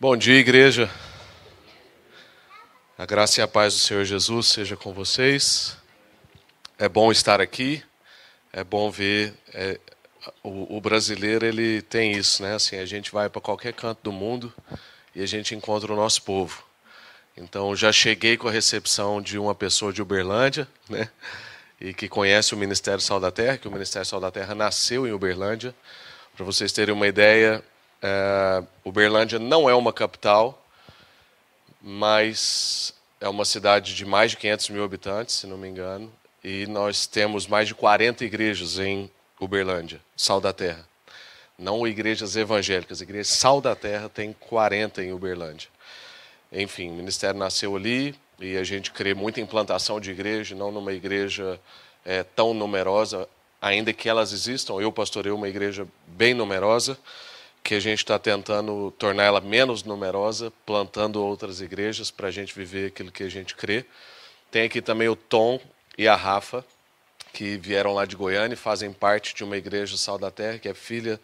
Bom dia, igreja. A graça e a paz do Senhor Jesus seja com vocês. É bom estar aqui. É bom ver é, o, o, brasileiro ele tem isso, né? Assim, a gente vai para qualquer canto do mundo e a gente encontra o nosso povo. Então, já cheguei com a recepção de uma pessoa de Uberlândia, né? E que conhece o Ministério Sal da Terra, que o Ministério Sal da Terra nasceu em Uberlândia. Para vocês terem uma ideia, é, Uberlândia não é uma capital, mas é uma cidade de mais de 500 mil habitantes, se não me engano, e nós temos mais de 40 igrejas em Uberlândia, Sal da Terra. Não igrejas evangélicas, igrejas Sal da Terra tem 40 em Uberlândia. Enfim, o ministério nasceu ali e a gente crê muito em implantação de igreja, não numa igreja é, tão numerosa, ainda que elas existam. Eu pastorei uma igreja bem numerosa, que a gente está tentando tornar ela menos numerosa, plantando outras igrejas para a gente viver aquilo que a gente crê. Tem aqui também o Tom e a Rafa, que vieram lá de Goiânia e fazem parte de uma igreja Sal da Terra, que é filha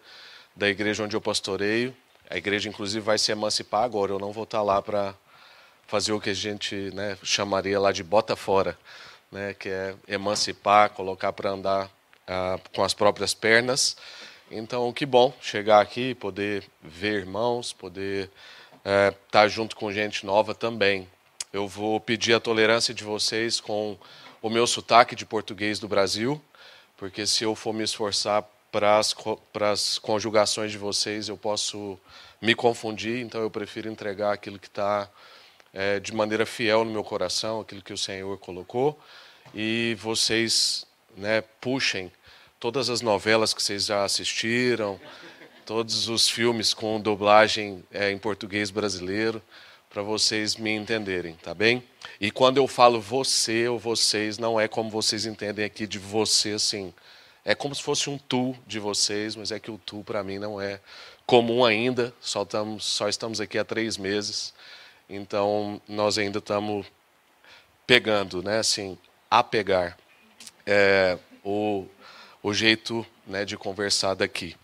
da igreja onde eu pastoreio. A igreja, inclusive, vai se emancipar agora. Eu não vou estar tá lá para fazer o que a gente né, chamaria lá de bota fora, né, que é emancipar, colocar para andar ah, com as próprias pernas. Então, que bom chegar aqui, poder ver irmãos, poder estar é, tá junto com gente nova também. Eu vou pedir a tolerância de vocês com o meu sotaque de português do Brasil, porque se eu for me esforçar para as conjugações de vocês, eu posso me confundir, então eu prefiro entregar aquilo que está é, de maneira fiel no meu coração, aquilo que o Senhor colocou, e vocês né, puxem todas as novelas que vocês já assistiram, todos os filmes com dublagem é, em português brasileiro, para vocês me entenderem, tá bem? E quando eu falo você ou vocês, não é como vocês entendem aqui de você, assim. É como se fosse um tu de vocês, mas é que o tu para mim não é comum ainda. Só, estamos, só estamos aqui há três meses, então nós ainda estamos pegando, né? Assim, a pegar. É, o o jeito né, de conversar daqui.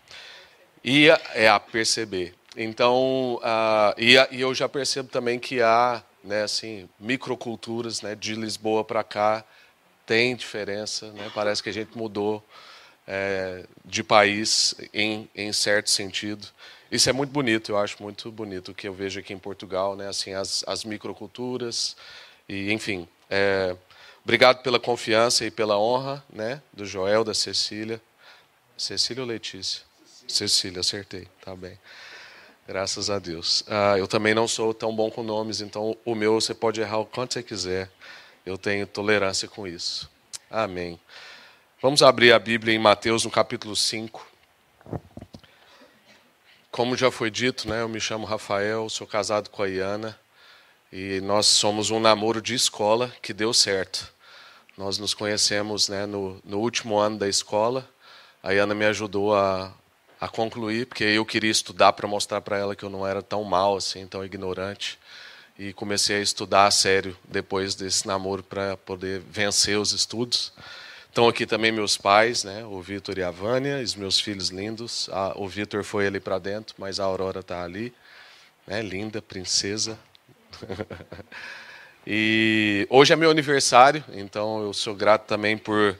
E é a perceber. Então, e, e, eu já percebo também que há né, assim, microculturas né, de Lisboa para cá, tem diferença. Né? Parece que a gente mudou é, de país em, em certo sentido. Isso é muito bonito, eu acho muito bonito o que eu vejo aqui em Portugal, né? assim, as, as microculturas, e enfim. É, Obrigado pela confiança e pela honra, né, do Joel, da Cecília. Cecília ou Letícia? Cecília, Cecília acertei, tá bem. Graças a Deus. Ah, eu também não sou tão bom com nomes, então o meu você pode errar o quanto você quiser. Eu tenho tolerância com isso. Amém. Vamos abrir a Bíblia em Mateus, no capítulo 5. Como já foi dito, né, eu me chamo Rafael, sou casado com a Iana. E nós somos um namoro de escola que deu certo. Nós nos conhecemos né, no, no último ano da escola. A Ana me ajudou a, a concluir, porque eu queria estudar para mostrar para ela que eu não era tão mal, assim, tão ignorante. E comecei a estudar a sério depois desse namoro para poder vencer os estudos. Estão aqui também meus pais, né, o Vitor e a Vânia, os meus filhos lindos. A, o Vitor foi ali para dentro, mas a Aurora está ali, né, linda, princesa, e hoje é meu aniversário, então eu sou grato também por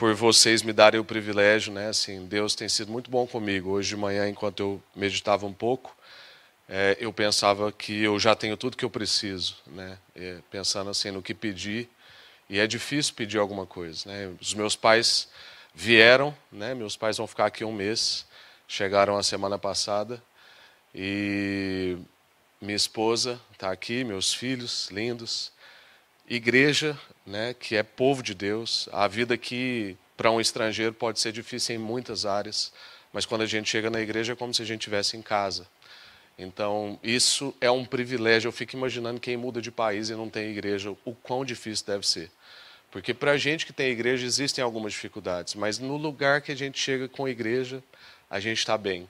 por vocês me darem o privilégio, né? Assim, Deus tem sido muito bom comigo. Hoje de manhã, enquanto eu meditava um pouco, é, eu pensava que eu já tenho tudo que eu preciso, né? É, pensando assim no que pedir, e é difícil pedir alguma coisa, né? Os meus pais vieram, né? Meus pais vão ficar aqui um mês, chegaram a semana passada e minha esposa está aqui, meus filhos lindos, igreja, né, que é povo de Deus. A vida aqui para um estrangeiro pode ser difícil em muitas áreas, mas quando a gente chega na igreja é como se a gente estivesse em casa. Então, isso é um privilégio. Eu fico imaginando quem muda de país e não tem igreja, o quão difícil deve ser. Porque para a gente que tem igreja existem algumas dificuldades, mas no lugar que a gente chega com igreja, a gente está bem.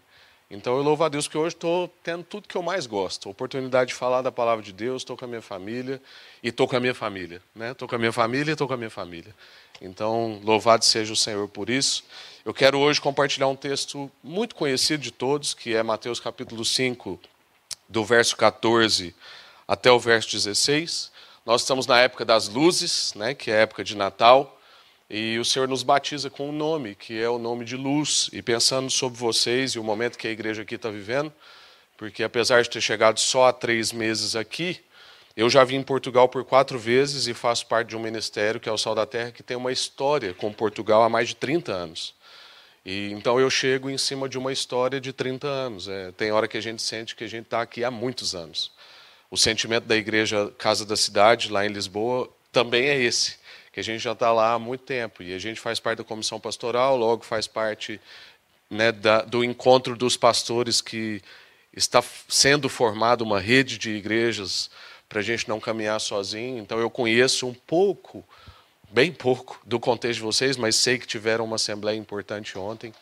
Então eu louvo a Deus que hoje estou tendo tudo que eu mais gosto. Oportunidade de falar da palavra de Deus, estou com a minha família e estou com a minha família. Estou né? com a minha família e estou com a minha família. Então, louvado seja o Senhor por isso. Eu quero hoje compartilhar um texto muito conhecido de todos, que é Mateus capítulo 5, do verso 14 até o verso 16. Nós estamos na época das luzes, né, que é a época de Natal, e o Senhor nos batiza com um nome, que é o nome de luz. E pensando sobre vocês e o momento que a igreja aqui está vivendo, porque apesar de ter chegado só há três meses aqui, eu já vim em Portugal por quatro vezes e faço parte de um ministério, que é o Sal da Terra, que tem uma história com Portugal há mais de 30 anos. E então eu chego em cima de uma história de 30 anos. É, tem hora que a gente sente que a gente está aqui há muitos anos. O sentimento da igreja Casa da Cidade, lá em Lisboa, também é esse, que a gente já está lá há muito tempo. E a gente faz parte da comissão pastoral, logo faz parte né, da, do encontro dos pastores que está sendo formada uma rede de igrejas para a gente não caminhar sozinho. Então eu conheço um pouco bem pouco do contexto de vocês, mas sei que tiveram uma assembleia importante ontem.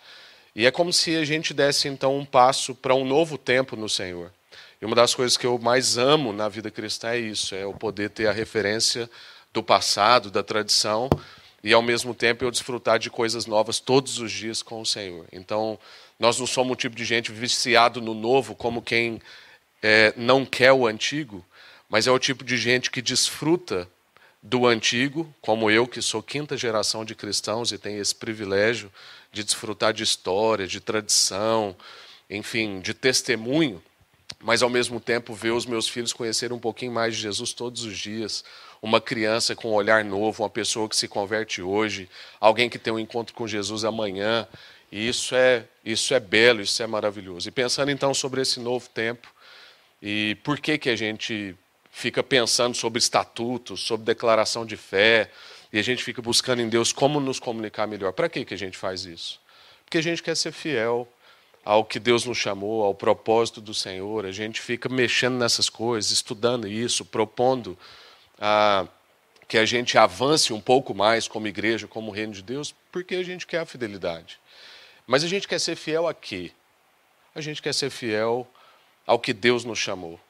E é como se a gente desse então um passo para um novo tempo no Senhor. E uma das coisas que eu mais amo na vida cristã é isso, é o poder ter a referência do passado, da tradição, e ao mesmo tempo eu desfrutar de coisas novas todos os dias com o Senhor. Então, nós não somos um tipo de gente viciado no novo, como quem é, não quer o antigo, mas é o tipo de gente que desfruta do antigo, como eu, que sou quinta geração de cristãos e tenho esse privilégio de desfrutar de história, de tradição, enfim, de testemunho, mas ao mesmo tempo ver os meus filhos conhecerem um pouquinho mais de Jesus todos os dias. Uma criança com um olhar novo, uma pessoa que se converte hoje, alguém que tem um encontro com Jesus amanhã. E isso é, isso é belo, isso é maravilhoso. E pensando então sobre esse novo tempo e por que, que a gente fica pensando sobre estatutos, sobre declaração de fé, e a gente fica buscando em Deus como nos comunicar melhor. Para que, que a gente faz isso? Porque a gente quer ser fiel ao que Deus nos chamou, ao propósito do Senhor. A gente fica mexendo nessas coisas, estudando isso, propondo ah, que a gente avance um pouco mais como igreja, como reino de Deus, porque a gente quer a fidelidade. Mas a gente quer ser fiel a quê? A gente quer ser fiel ao que Deus nos chamou.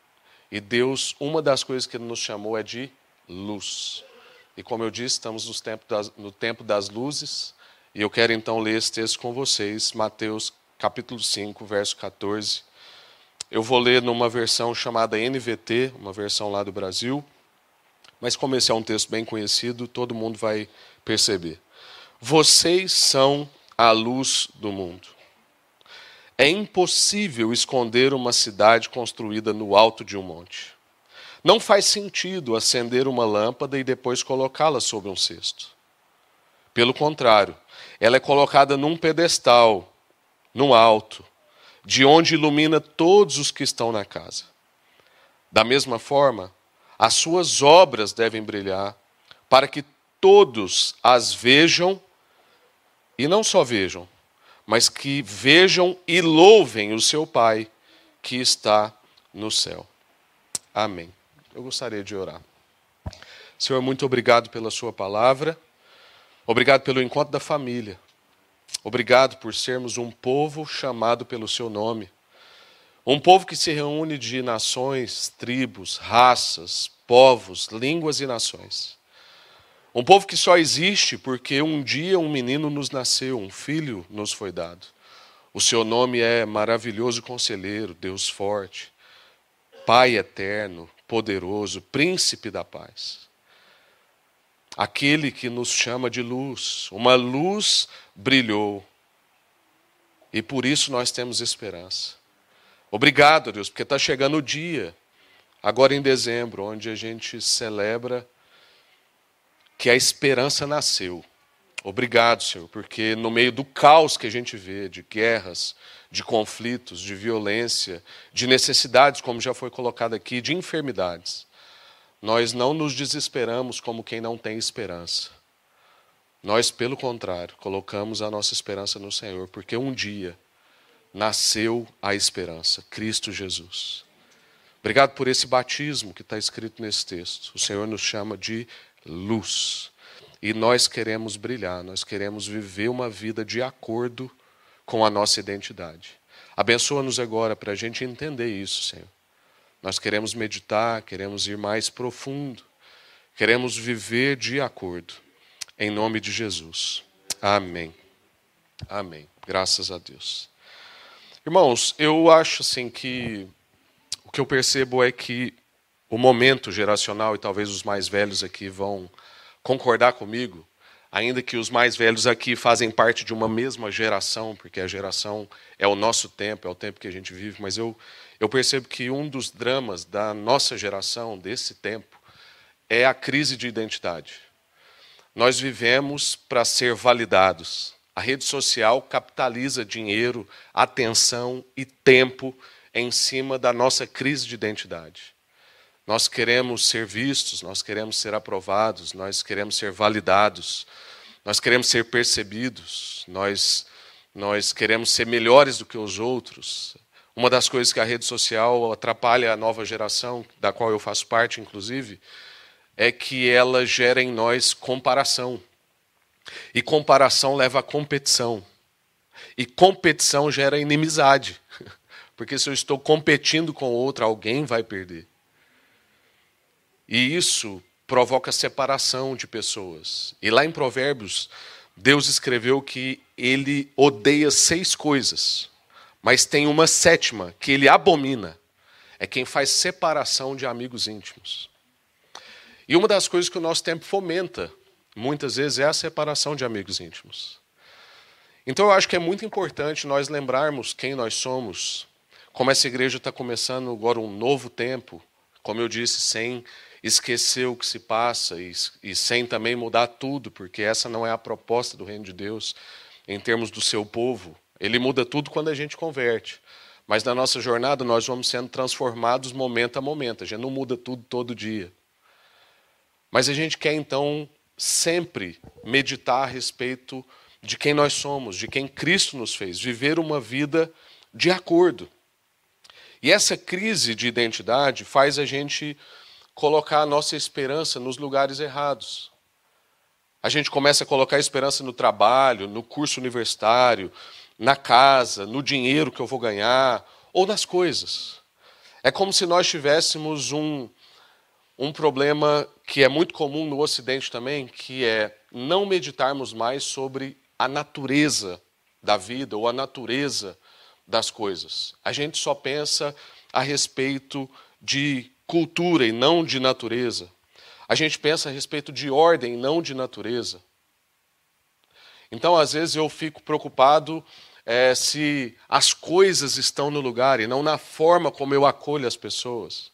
E Deus, uma das coisas que nos chamou é de luz. E como eu disse, estamos no tempo das, no tempo das luzes. E eu quero então ler esse texto com vocês, Mateus capítulo 5, verso 14. Eu vou ler numa versão chamada NVT, uma versão lá do Brasil. Mas como esse é um texto bem conhecido, todo mundo vai perceber. Vocês são a luz do mundo. É impossível esconder uma cidade construída no alto de um monte. Não faz sentido acender uma lâmpada e depois colocá-la sobre um cesto. Pelo contrário, ela é colocada num pedestal, no alto, de onde ilumina todos os que estão na casa. Da mesma forma, as suas obras devem brilhar, para que todos as vejam e não só vejam, mas que vejam e louvem o seu Pai que está no céu. Amém. Eu gostaria de orar. Senhor, muito obrigado pela Sua palavra, obrigado pelo encontro da família, obrigado por sermos um povo chamado pelo Seu nome, um povo que se reúne de nações, tribos, raças, povos, línguas e nações. Um povo que só existe porque um dia um menino nos nasceu, um filho nos foi dado. O seu nome é maravilhoso conselheiro, Deus forte, Pai eterno, poderoso, príncipe da paz. Aquele que nos chama de luz, uma luz brilhou. E por isso nós temos esperança. Obrigado, Deus, porque está chegando o dia, agora em dezembro, onde a gente celebra que a esperança nasceu. Obrigado, Senhor, porque no meio do caos que a gente vê, de guerras, de conflitos, de violência, de necessidades, como já foi colocado aqui, de enfermidades, nós não nos desesperamos como quem não tem esperança. Nós, pelo contrário, colocamos a nossa esperança no Senhor, porque um dia nasceu a esperança, Cristo Jesus. Obrigado por esse batismo que está escrito nesse texto. O Senhor nos chama de luz. E nós queremos brilhar, nós queremos viver uma vida de acordo com a nossa identidade. Abençoa-nos agora para a gente entender isso, Senhor. Nós queremos meditar, queremos ir mais profundo, queremos viver de acordo. Em nome de Jesus. Amém. Amém. Graças a Deus. Irmãos, eu acho assim que o que eu percebo é que o momento geracional, e talvez os mais velhos aqui vão concordar comigo, ainda que os mais velhos aqui fazem parte de uma mesma geração, porque a geração é o nosso tempo, é o tempo que a gente vive, mas eu, eu percebo que um dos dramas da nossa geração, desse tempo, é a crise de identidade. Nós vivemos para ser validados. A rede social capitaliza dinheiro, atenção e tempo em cima da nossa crise de identidade. Nós queremos ser vistos, nós queremos ser aprovados, nós queremos ser validados, nós queremos ser percebidos, nós, nós queremos ser melhores do que os outros. Uma das coisas que a rede social atrapalha a nova geração, da qual eu faço parte, inclusive, é que ela gera em nós comparação. E comparação leva a competição. E competição gera inimizade. Porque se eu estou competindo com outro, alguém vai perder. E isso provoca separação de pessoas. E lá em Provérbios, Deus escreveu que ele odeia seis coisas, mas tem uma sétima que ele abomina. É quem faz separação de amigos íntimos. E uma das coisas que o nosso tempo fomenta, muitas vezes, é a separação de amigos íntimos. Então eu acho que é muito importante nós lembrarmos quem nós somos, como essa igreja está começando agora um novo tempo, como eu disse, sem esquecer o que se passa e, e sem também mudar tudo, porque essa não é a proposta do reino de Deus em termos do seu povo. Ele muda tudo quando a gente converte. Mas na nossa jornada nós vamos sendo transformados momento a momento. A gente não muda tudo todo dia. Mas a gente quer então sempre meditar a respeito de quem nós somos, de quem Cristo nos fez, viver uma vida de acordo. E essa crise de identidade faz a gente colocar a nossa esperança nos lugares errados. A gente começa a colocar a esperança no trabalho, no curso universitário, na casa, no dinheiro que eu vou ganhar, ou nas coisas. É como se nós tivéssemos um, um problema que é muito comum no Ocidente também, que é não meditarmos mais sobre a natureza da vida ou a natureza das coisas. A gente só pensa a respeito de cultura e não de natureza. A gente pensa a respeito de ordem e não de natureza. Então, às vezes, eu fico preocupado é, se as coisas estão no lugar e não na forma como eu acolho as pessoas.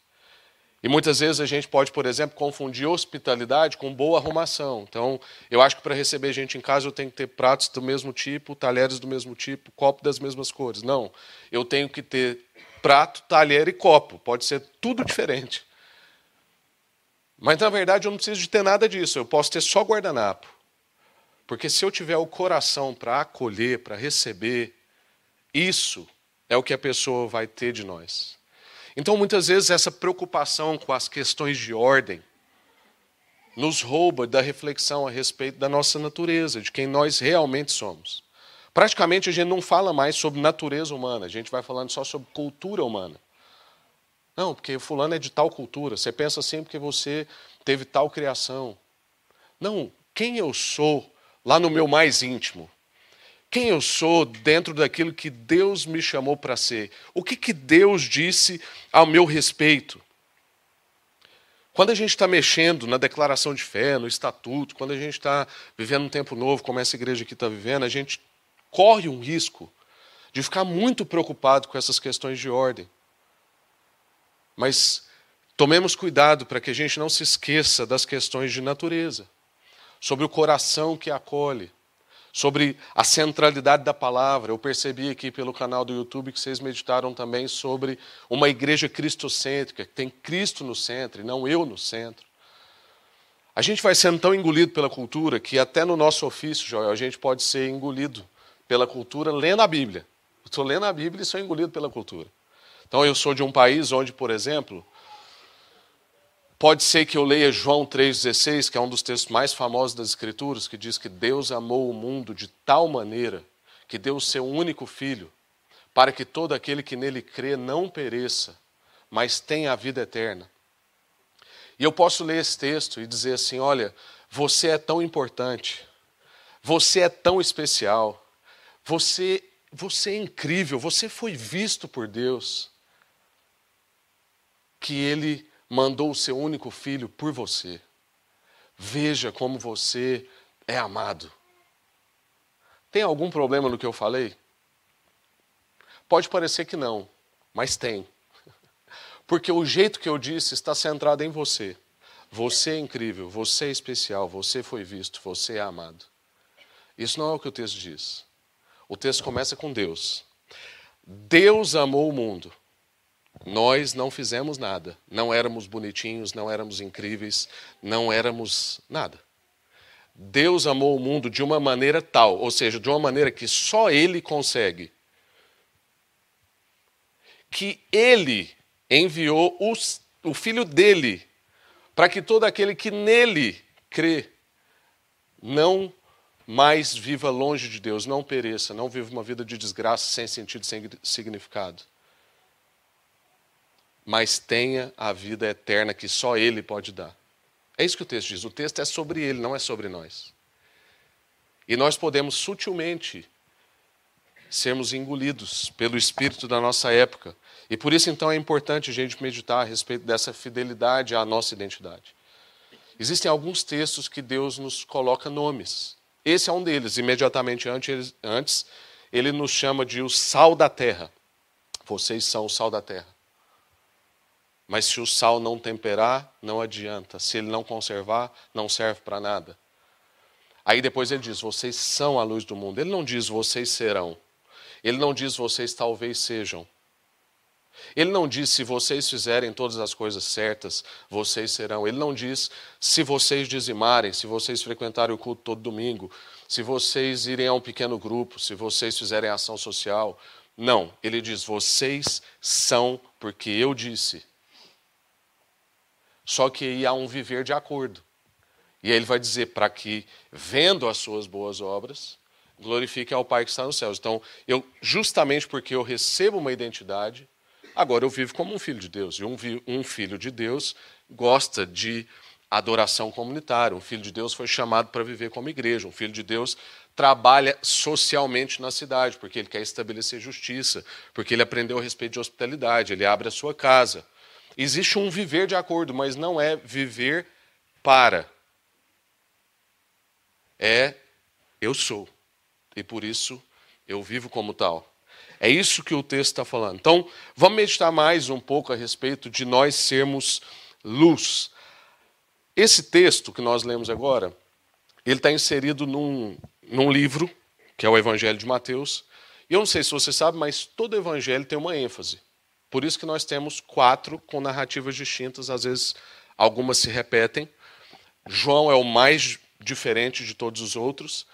E muitas vezes a gente pode, por exemplo, confundir hospitalidade com boa arrumação. Então, eu acho que para receber gente em casa eu tenho que ter pratos do mesmo tipo, talheres do mesmo tipo, copo das mesmas cores. Não. Eu tenho que ter prato, talher e copo. Pode ser tudo diferente. Mas na verdade eu não preciso de ter nada disso, eu posso ter só guardanapo. Porque se eu tiver o coração para acolher, para receber, isso é o que a pessoa vai ter de nós. Então muitas vezes essa preocupação com as questões de ordem nos rouba da reflexão a respeito da nossa natureza, de quem nós realmente somos. Praticamente a gente não fala mais sobre natureza humana, a gente vai falando só sobre cultura humana. Não, porque fulano é de tal cultura, você pensa assim porque você teve tal criação. Não, quem eu sou lá no meu mais íntimo? Quem eu sou dentro daquilo que Deus me chamou para ser? O que, que Deus disse ao meu respeito? Quando a gente está mexendo na declaração de fé, no estatuto, quando a gente está vivendo um tempo novo, como essa igreja aqui está vivendo, a gente corre um risco de ficar muito preocupado com essas questões de ordem. Mas tomemos cuidado para que a gente não se esqueça das questões de natureza, sobre o coração que acolhe, sobre a centralidade da palavra. Eu percebi aqui pelo canal do YouTube que vocês meditaram também sobre uma igreja cristocêntrica, que tem Cristo no centro e não eu no centro. A gente vai sendo tão engolido pela cultura que até no nosso ofício, Joel, a gente pode ser engolido pela cultura lendo a Bíblia. Estou lendo a Bíblia e sou engolido pela cultura. Então eu sou de um país onde, por exemplo, pode ser que eu leia João 3,16, que é um dos textos mais famosos das Escrituras, que diz que Deus amou o mundo de tal maneira que deu o seu único filho, para que todo aquele que nele crê não pereça, mas tenha a vida eterna. E eu posso ler esse texto e dizer assim: olha, você é tão importante, você é tão especial, você, você é incrível, você foi visto por Deus. que ele mandou o seu único filho por você. Veja como você é amado. Tem algum problema no que eu falei? Pode parecer que não, mas tem. Porque o jeito que eu disse está centrado em você. Você é incrível, você é especial, você foi visto, você é amado. Isso não é o que o texto diz. O texto começa com Deus. Deus amou o mundo. Nós não fizemos nada. Não éramos bonitinhos, não éramos incríveis, não éramos nada. Deus amou o mundo de uma maneira tal, ou seja, de uma maneira que só Ele consegue, que Ele enviou os, o Filho dele para que todo aquele que nele crê não mais viva longe de Deus, não pereça, não viva uma vida de desgraça, sem sentido, sem significado. Mas tenha a vida eterna que só Ele pode dar. É isso que o texto diz. O texto é sobre Ele, não é sobre nós. E nós podemos sutilmente sermos engolidos pelo espírito da nossa época, e por isso, então, é importante a gente meditar a respeito dessa fidelidade à nossa identidade. Existem alguns textos que Deus nos coloca nomes. Esse é um deles. Imediatamente antes, ele nos chama de o sal da terra. Vocês são o sal da terra. Mas se o sal não temperar, não adianta. Se ele não conservar, não serve para nada. Aí depois ele diz: vocês são a luz do mundo. Ele não diz vocês serão. Ele não diz vocês talvez sejam. Ele não diz se vocês fizerem todas as coisas certas, vocês serão. Ele não diz se vocês dizimarem, se vocês frequentarem o culto todo domingo, se vocês irem a um pequeno grupo, se vocês fizerem ação social. Não, ele diz: vocês são porque eu disse. Só que aí há um viver de acordo. E aí ele vai dizer para que, vendo as suas boas obras, glorifique ao Pai que está nos céus. Então, eu justamente porque eu recebo uma identidade, Agora eu vivo como um filho de Deus, e um, um filho de Deus gosta de adoração comunitária. Um filho de Deus foi chamado para viver como igreja. Um filho de Deus trabalha socialmente na cidade, porque ele quer estabelecer justiça, porque ele aprendeu a respeito de hospitalidade, ele abre a sua casa. Existe um viver de acordo, mas não é viver para. É eu sou. E por isso eu vivo como tal. É isso que o texto está falando. Então, vamos meditar mais um pouco a respeito de nós sermos luz. Esse texto que nós lemos agora, ele está inserido num, num livro, que é o Evangelho de Mateus. E eu não sei se você sabe, mas todo evangelho tem uma ênfase. Por isso que nós temos quatro com narrativas distintas, às vezes algumas se repetem. João é o mais diferente de todos os outros.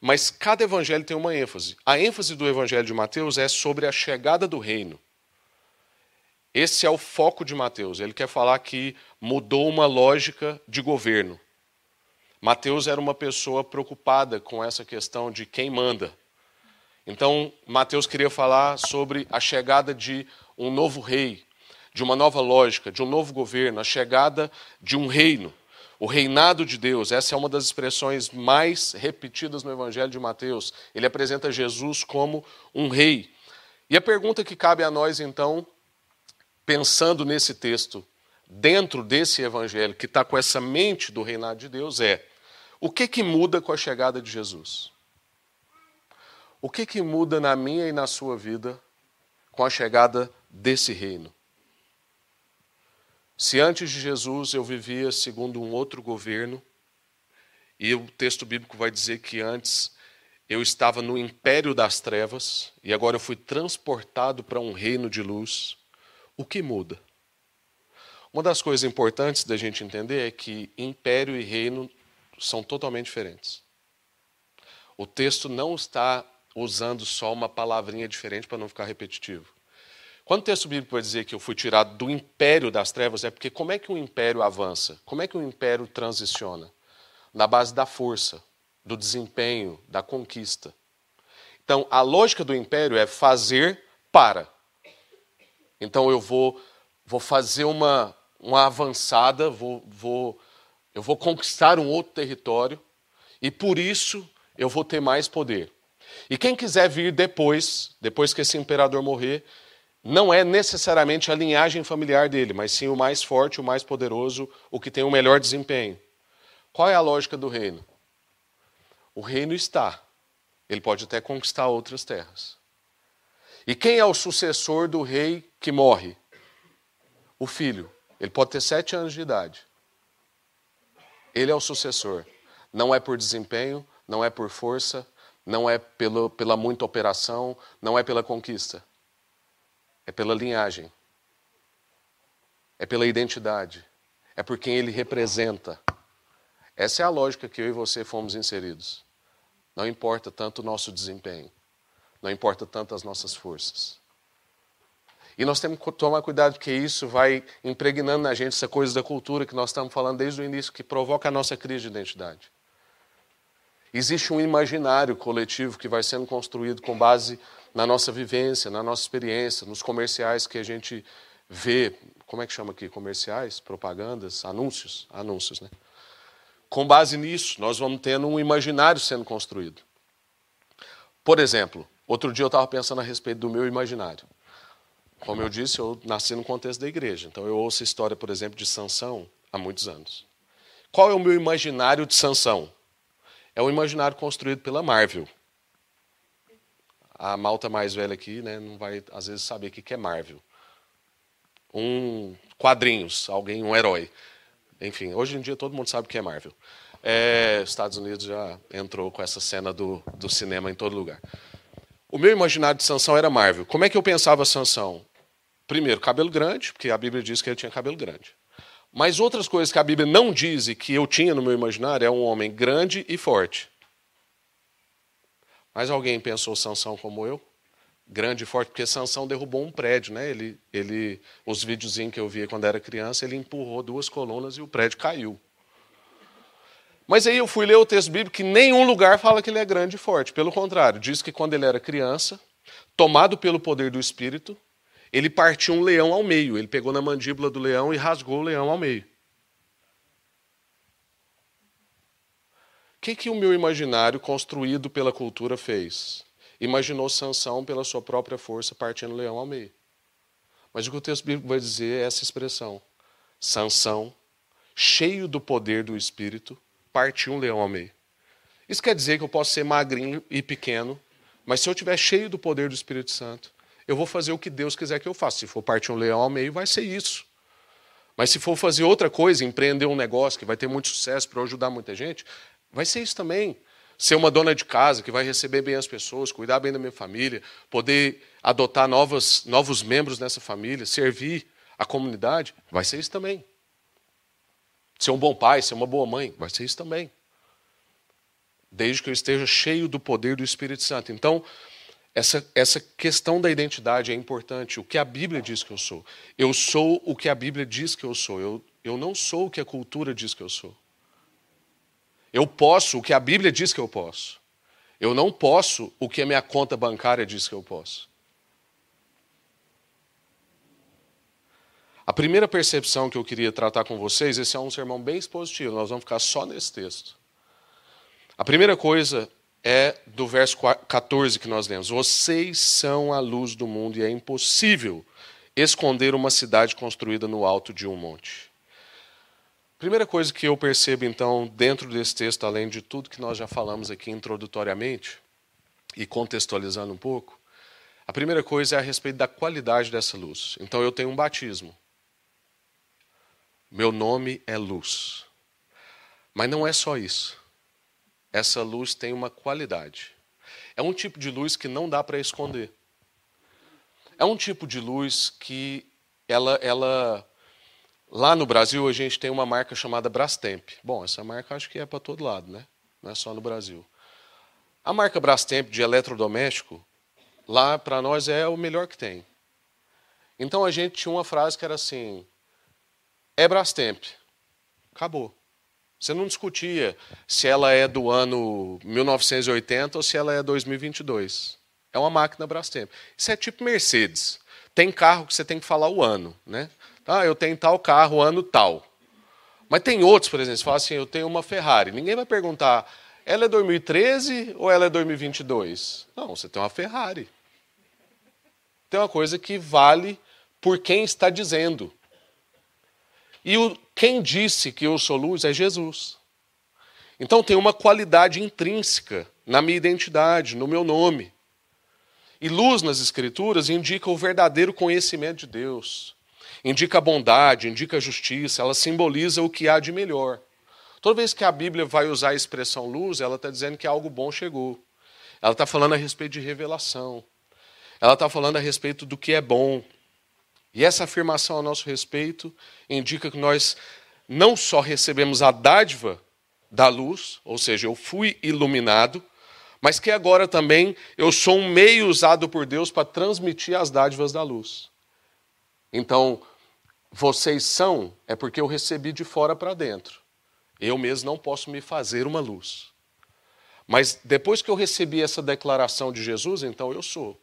Mas cada evangelho tem uma ênfase. A ênfase do evangelho de Mateus é sobre a chegada do reino. Esse é o foco de Mateus. Ele quer falar que mudou uma lógica de governo. Mateus era uma pessoa preocupada com essa questão de quem manda. Então, Mateus queria falar sobre a chegada de um novo rei, de uma nova lógica, de um novo governo, a chegada de um reino. O reinado de Deus, essa é uma das expressões mais repetidas no Evangelho de Mateus. Ele apresenta Jesus como um rei. E a pergunta que cabe a nós, então, pensando nesse texto, dentro desse Evangelho, que está com essa mente do reinado de Deus, é: o que, que muda com a chegada de Jesus? O que, que muda na minha e na sua vida com a chegada desse reino? Se antes de Jesus eu vivia segundo um outro governo, e o texto bíblico vai dizer que antes eu estava no império das trevas e agora eu fui transportado para um reino de luz, o que muda? Uma das coisas importantes da gente entender é que império e reino são totalmente diferentes. O texto não está usando só uma palavrinha diferente para não ficar repetitivo. Quando o texto bíblico vai dizer que eu fui tirado do império das trevas, é porque como é que um império avança? Como é que um império transiciona? Na base da força, do desempenho, da conquista. Então, a lógica do império é fazer para. Então, eu vou, vou fazer uma, uma avançada, vou, vou, eu vou conquistar um outro território, e por isso eu vou ter mais poder. E quem quiser vir depois, depois que esse imperador morrer, não é necessariamente a linhagem familiar dele, mas sim o mais forte, o mais poderoso, o que tem o melhor desempenho. Qual é a lógica do reino? O reino está. Ele pode até conquistar outras terras. E quem é o sucessor do rei que morre? O filho. Ele pode ter sete anos de idade. Ele é o sucessor. Não é por desempenho, não é por força, não é pelo, pela muita operação, não é pela conquista. É pela linhagem. É pela identidade. É por quem ele representa. Essa é a lógica que eu e você fomos inseridos. Não importa tanto o nosso desempenho. Não importa tanto as nossas forças. E nós temos que tomar cuidado, porque isso vai impregnando na gente essa coisa da cultura que nós estamos falando desde o início, que provoca a nossa crise de identidade. Existe um imaginário coletivo que vai sendo construído com base na nossa vivência, na nossa experiência, nos comerciais que a gente vê. Como é que chama aqui? Comerciais? Propagandas? Anúncios? Anúncios, né? Com base nisso, nós vamos tendo um imaginário sendo construído. Por exemplo, outro dia eu estava pensando a respeito do meu imaginário. Como eu disse, eu nasci no contexto da igreja, então eu ouço a história, por exemplo, de Sansão há muitos anos. Qual é o meu imaginário de Sansão? É um imaginário construído pela Marvel. A malta mais velha aqui né, não vai, às vezes, saber o que é Marvel. Um quadrinhos, alguém, um herói. Enfim, hoje em dia todo mundo sabe o que é Marvel. É, Estados Unidos já entrou com essa cena do, do cinema em todo lugar. O meu imaginário de Sansão era Marvel. Como é que eu pensava Sansão? Primeiro, cabelo grande, porque a Bíblia diz que ele tinha cabelo grande. Mas outras coisas que a Bíblia não diz e que eu tinha no meu imaginário é um homem grande e forte. Mas alguém pensou Sansão como eu? Grande e forte, porque Sansão derrubou um prédio, né? Ele, ele, os videozinhos que eu via quando era criança, ele empurrou duas colunas e o prédio caiu. Mas aí eu fui ler o texto bíblico que nenhum lugar fala que ele é grande e forte. Pelo contrário, diz que quando ele era criança, tomado pelo poder do Espírito, ele partiu um leão ao meio. Ele pegou na mandíbula do leão e rasgou o leão ao meio. Que, que o meu imaginário, construído pela cultura, fez? Imaginou Sansão pela sua própria força partindo o leão ao meio. Mas o que o texto bíblico vai dizer é essa expressão. Sansão, cheio do poder do Espírito, partiu um leão ao meio. Isso quer dizer que eu posso ser magrinho e pequeno, mas se eu estiver cheio do poder do Espírito Santo, eu vou fazer o que Deus quiser que eu faça. Se for partir um leão ao meio, vai ser isso. Mas se for fazer outra coisa, empreender um negócio que vai ter muito sucesso para ajudar muita gente, vai ser isso também. Ser uma dona de casa que vai receber bem as pessoas, cuidar bem da minha família, poder adotar novos, novos membros nessa família, servir a comunidade, vai ser isso também. Ser um bom pai, ser uma boa mãe, vai ser isso também. Desde que eu esteja cheio do poder do Espírito Santo. Então, essa, essa questão da identidade é importante. O que a Bíblia diz que eu sou. Eu sou o que a Bíblia diz que eu sou. Eu, eu não sou o que a cultura diz que eu sou. Eu posso o que a Bíblia diz que eu posso. Eu não posso o que a minha conta bancária diz que eu posso. A primeira percepção que eu queria tratar com vocês, esse é um sermão bem expositivo, nós vamos ficar só nesse texto. A primeira coisa é do verso 14 que nós lemos: Vocês são a luz do mundo e é impossível esconder uma cidade construída no alto de um monte. Primeira coisa que eu percebo, então, dentro desse texto, além de tudo que nós já falamos aqui introdutoriamente e contextualizando um pouco, a primeira coisa é a respeito da qualidade dessa luz. Então, eu tenho um batismo. Meu nome é luz. Mas não é só isso essa luz tem uma qualidade. É um tipo de luz que não dá para esconder. É um tipo de luz que ela, ela lá no Brasil a gente tem uma marca chamada Brastemp. Bom, essa marca acho que é para todo lado, né? Não é só no Brasil. A marca Brastemp de eletrodoméstico lá para nós é o melhor que tem. Então a gente tinha uma frase que era assim: é Brastemp. Acabou. Você não discutia se ela é do ano 1980 ou se ela é 2022. É uma máquina Brastemp. Isso é tipo Mercedes. Tem carro que você tem que falar o ano, né? Ah, eu tenho tal carro, ano tal. Mas tem outros, por exemplo, você fala assim, eu tenho uma Ferrari. Ninguém vai perguntar, ela é 2013 ou ela é 2022? Não, você tem uma Ferrari. tem uma coisa que vale por quem está dizendo. E o, quem disse que eu sou luz é Jesus. Então tem uma qualidade intrínseca na minha identidade, no meu nome. E luz nas Escrituras indica o verdadeiro conhecimento de Deus, indica bondade, indica justiça, ela simboliza o que há de melhor. Toda vez que a Bíblia vai usar a expressão luz, ela está dizendo que algo bom chegou. Ela está falando a respeito de revelação. Ela está falando a respeito do que é bom. E essa afirmação a nosso respeito indica que nós não só recebemos a dádiva da luz, ou seja, eu fui iluminado, mas que agora também eu sou um meio usado por Deus para transmitir as dádivas da luz. Então, vocês são é porque eu recebi de fora para dentro. Eu mesmo não posso me fazer uma luz. Mas depois que eu recebi essa declaração de Jesus, então eu sou.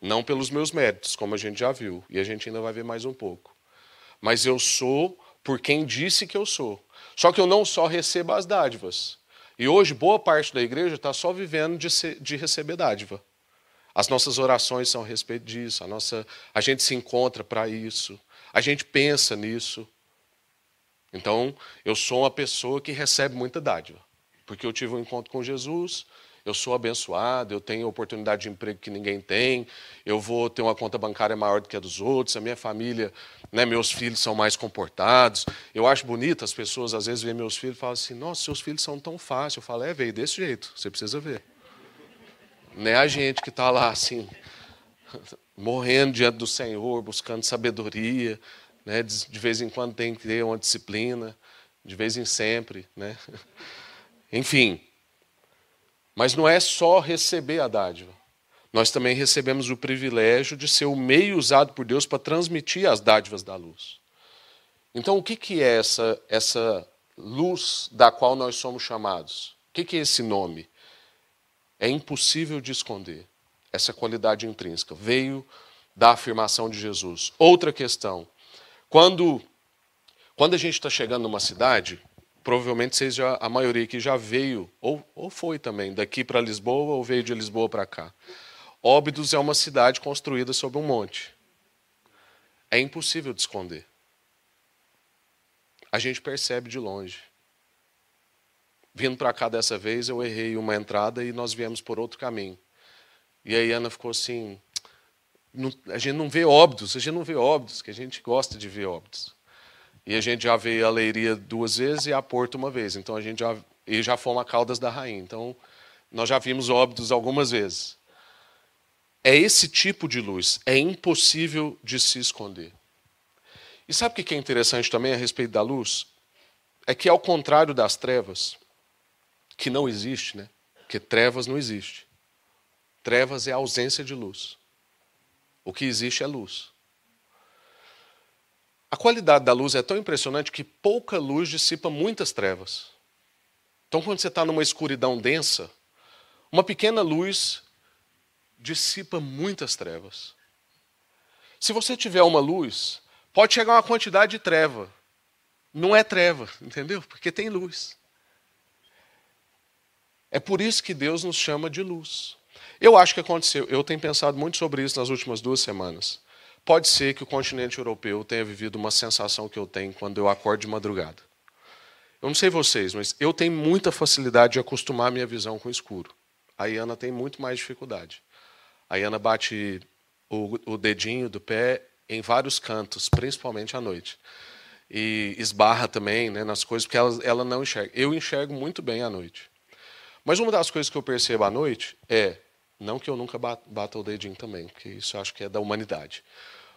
Não pelos meus méritos, como a gente já viu, e a gente ainda vai ver mais um pouco. Mas eu sou por quem disse que eu sou. Só que eu não só recebo as dádivas. E hoje, boa parte da igreja está só vivendo de, ser, de receber dádiva. As nossas orações são a respeito disso, a, nossa, a gente se encontra para isso, a gente pensa nisso. Então, eu sou uma pessoa que recebe muita dádiva, porque eu tive um encontro com Jesus, eu sou abençoado, eu tenho oportunidade de emprego que ninguém tem, eu vou ter uma conta bancária maior do que a dos outros, a minha família, né, meus filhos são mais comportados. Eu acho bonito, as pessoas às vezes veem meus filhos e falam assim: Nossa, seus filhos são tão fáceis. Eu falo: É, veio desse jeito, você precisa ver. Não é a gente que está lá assim, morrendo diante do Senhor, buscando sabedoria, né, de vez em quando tem que ter uma disciplina, de vez em sempre. Né? Enfim. Mas não é só receber a dádiva. Nós também recebemos o privilégio de ser o meio usado por Deus para transmitir as dádivas da luz. Então, o que, que é essa, essa luz da qual nós somos chamados? O que, que é esse nome? É impossível de esconder essa qualidade intrínseca. Veio da afirmação de Jesus. Outra questão. Quando, quando a gente está chegando numa cidade, provavelmente já, a maioria aqui já veio, ou, ou foi também, daqui para Lisboa ou veio de Lisboa para cá. Óbidos é uma cidade construída sobre um monte. É impossível de esconder. A gente percebe de longe. Vindo para cá dessa vez, eu errei uma entrada e nós viemos por outro caminho. E aí Ana ficou assim: não, a gente não vê óbidos, a gente não vê óbidos, que a gente gosta de ver óbidos. E a gente já veio a Leiria duas vezes e a Porto uma vez. Então a gente já e já fomos a Caldas da Rainha. Então nós já vimos óbidos algumas vezes. É esse tipo de luz, é impossível de se esconder. E sabe o que é interessante também a respeito da luz? É que ao contrário das trevas, que não existe, né? Porque trevas não existe. Trevas é a ausência de luz. O que existe é luz. A qualidade da luz é tão impressionante que pouca luz dissipa muitas trevas. Então, quando você está numa escuridão densa, uma pequena luz dissipa muitas trevas. Se você tiver uma luz, pode chegar uma quantidade de treva. Não é treva, entendeu? Porque tem luz. É por isso que Deus nos chama de luz. Eu acho que aconteceu, eu tenho pensado muito sobre isso nas últimas duas semanas. Pode ser que o continente europeu tenha vivido uma sensação que eu tenho quando eu acordo de madrugada. Eu não sei vocês, mas eu tenho muita facilidade de acostumar a minha visão com o escuro. A Iana tem muito mais dificuldade. A Iana bate o, o dedinho do pé em vários cantos, principalmente à noite. E esbarra também né, nas coisas, porque ela, ela não enxerga. Eu enxergo muito bem à noite. Mas uma das coisas que eu percebo à noite é não que eu nunca bata o dedinho também, porque isso acho que é da humanidade.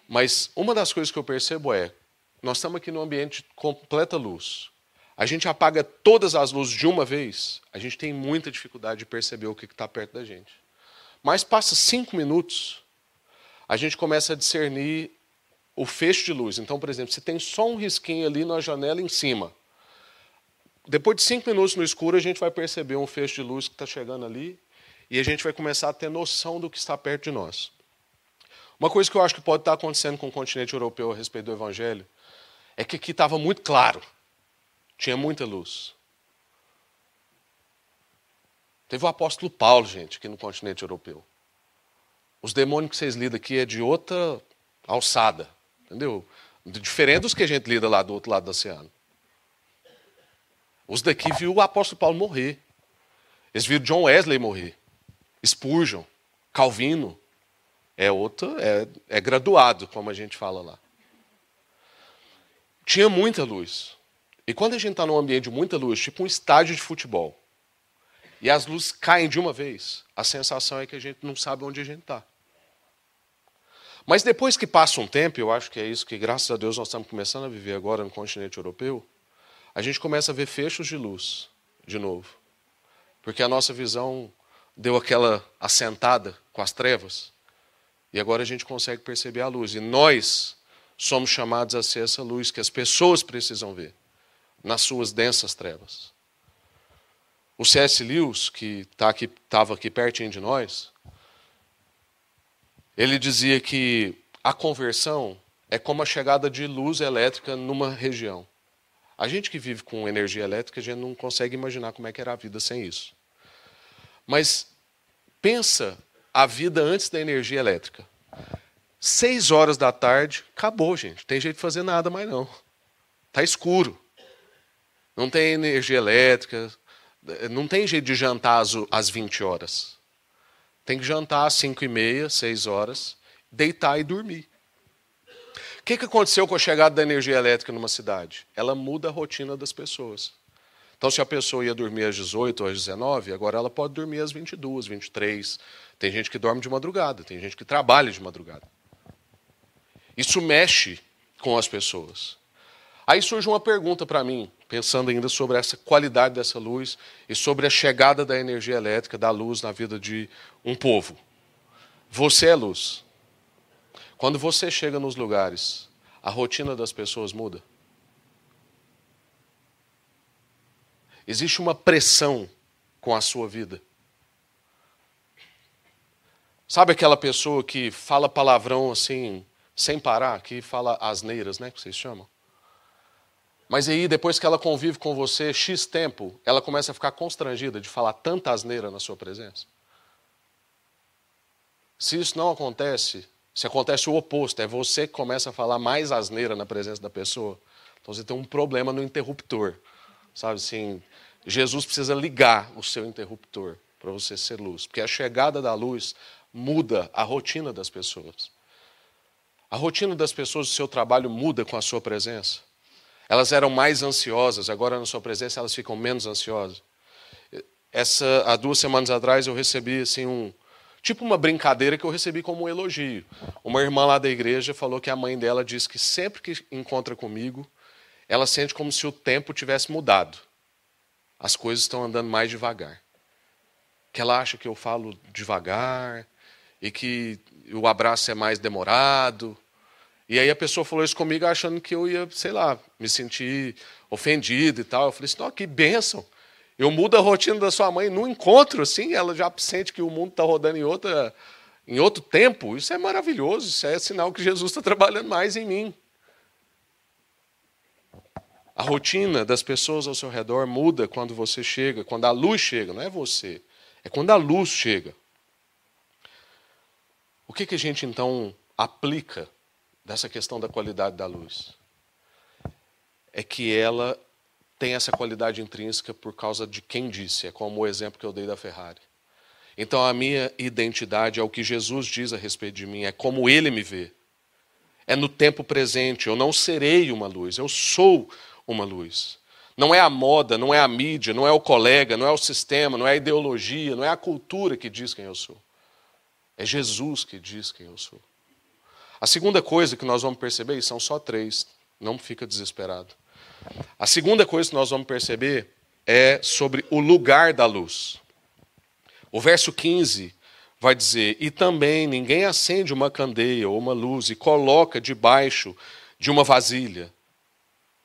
Mas uma das coisas que eu percebo é: nós estamos aqui num ambiente de completa luz. A gente apaga todas as luzes de uma vez, a gente tem muita dificuldade de perceber o que está perto da gente. Mas passa cinco minutos, a gente começa a discernir o fecho de luz. Então, por exemplo, se tem só um risquinho ali na janela em cima, depois de cinco minutos no escuro, a gente vai perceber um fecho de luz que está chegando ali e a gente vai começar a ter noção do que está perto de nós. Uma coisa que eu acho que pode estar acontecendo com o continente europeu a respeito do Evangelho é que aqui estava muito claro, tinha muita luz. Teve o apóstolo Paulo, gente, aqui no continente europeu. Os demônios que vocês lidam aqui é de outra alçada, entendeu? Diferente dos que a gente lida lá do outro lado do oceano. Os daqui viu o apóstolo Paulo morrer. Eles viram John Wesley morrer. Spurgeon, Calvino. É outro, é, é graduado, como a gente fala lá. Tinha muita luz. E quando a gente está num ambiente de muita luz, tipo um estádio de futebol, e as luzes caem de uma vez, a sensação é que a gente não sabe onde a gente está. Mas depois que passa um tempo, eu acho que é isso que, graças a Deus, nós estamos começando a viver agora no continente europeu, a gente começa a ver fechos de luz de novo. Porque a nossa visão deu aquela assentada com as trevas, e agora a gente consegue perceber a luz. E nós somos chamados a ser essa luz que as pessoas precisam ver nas suas densas trevas. O C.S. Lewis, que tá aqui, estava aqui pertinho de nós, ele dizia que a conversão é como a chegada de luz elétrica numa região. A gente que vive com energia elétrica, a gente não consegue imaginar como é que era a vida sem isso. Mas pensa a vida antes da energia elétrica. Seis horas da tarde, acabou, gente. Tem jeito de fazer nada mais não. Está escuro. Não tem energia elétrica. Não tem jeito de jantar às, às 20 horas. Tem que jantar às 5 e meia, 6 horas, deitar e dormir. O que, que aconteceu com a chegada da energia elétrica numa cidade? Ela muda a rotina das pessoas. Então, se a pessoa ia dormir às 18 ou às 19, agora ela pode dormir às 22, 23. Tem gente que dorme de madrugada, tem gente que trabalha de madrugada. Isso mexe com as pessoas. Aí surge uma pergunta para mim, pensando ainda sobre essa qualidade dessa luz e sobre a chegada da energia elétrica, da luz na vida de um povo. Você é luz. Quando você chega nos lugares, a rotina das pessoas muda. Existe uma pressão com a sua vida. Sabe aquela pessoa que fala palavrão assim, sem parar, que fala asneiras, né, que vocês chamam? Mas aí, depois que ela convive com você X tempo, ela começa a ficar constrangida de falar tanta asneira na sua presença. Se isso não acontece, se acontece o oposto, é você que começa a falar mais asneira na presença da pessoa, então você tem um problema no interruptor. Sabe assim, Jesus precisa ligar o seu interruptor para você ser luz, porque a chegada da luz muda a rotina das pessoas. A rotina das pessoas do seu trabalho muda com a sua presença. Elas eram mais ansiosas, agora na sua presença elas ficam menos ansiosas. Essa, há duas semanas atrás eu recebi assim um tipo uma brincadeira que eu recebi como um elogio. Uma irmã lá da igreja falou que a mãe dela diz que sempre que encontra comigo, ela sente como se o tempo tivesse mudado. As coisas estão andando mais devagar. Que ela acha que eu falo devagar e que o abraço é mais demorado e aí a pessoa falou isso comigo achando que eu ia, sei lá, me sentir ofendido e tal. Eu falei assim, que bênção. Eu mudo a rotina da sua mãe no encontro, assim, ela já sente que o mundo está rodando em, outra, em outro tempo. Isso é maravilhoso, isso é sinal que Jesus está trabalhando mais em mim. A rotina das pessoas ao seu redor muda quando você chega, quando a luz chega, não é você, é quando a luz chega. O que, que a gente então aplica dessa questão da qualidade da luz é que ela tem essa qualidade intrínseca por causa de quem disse, é como o exemplo que eu dei da Ferrari. Então a minha identidade é o que Jesus diz a respeito de mim, é como ele me vê. É no tempo presente, eu não serei uma luz, eu sou uma luz. Não é a moda, não é a mídia, não é o colega, não é o sistema, não é a ideologia, não é a cultura que diz quem eu sou. É Jesus que diz quem eu sou. A segunda coisa que nós vamos perceber, e são só três, não fica desesperado. A segunda coisa que nós vamos perceber é sobre o lugar da luz. O verso 15 vai dizer: E também ninguém acende uma candeia ou uma luz e coloca debaixo de uma vasilha,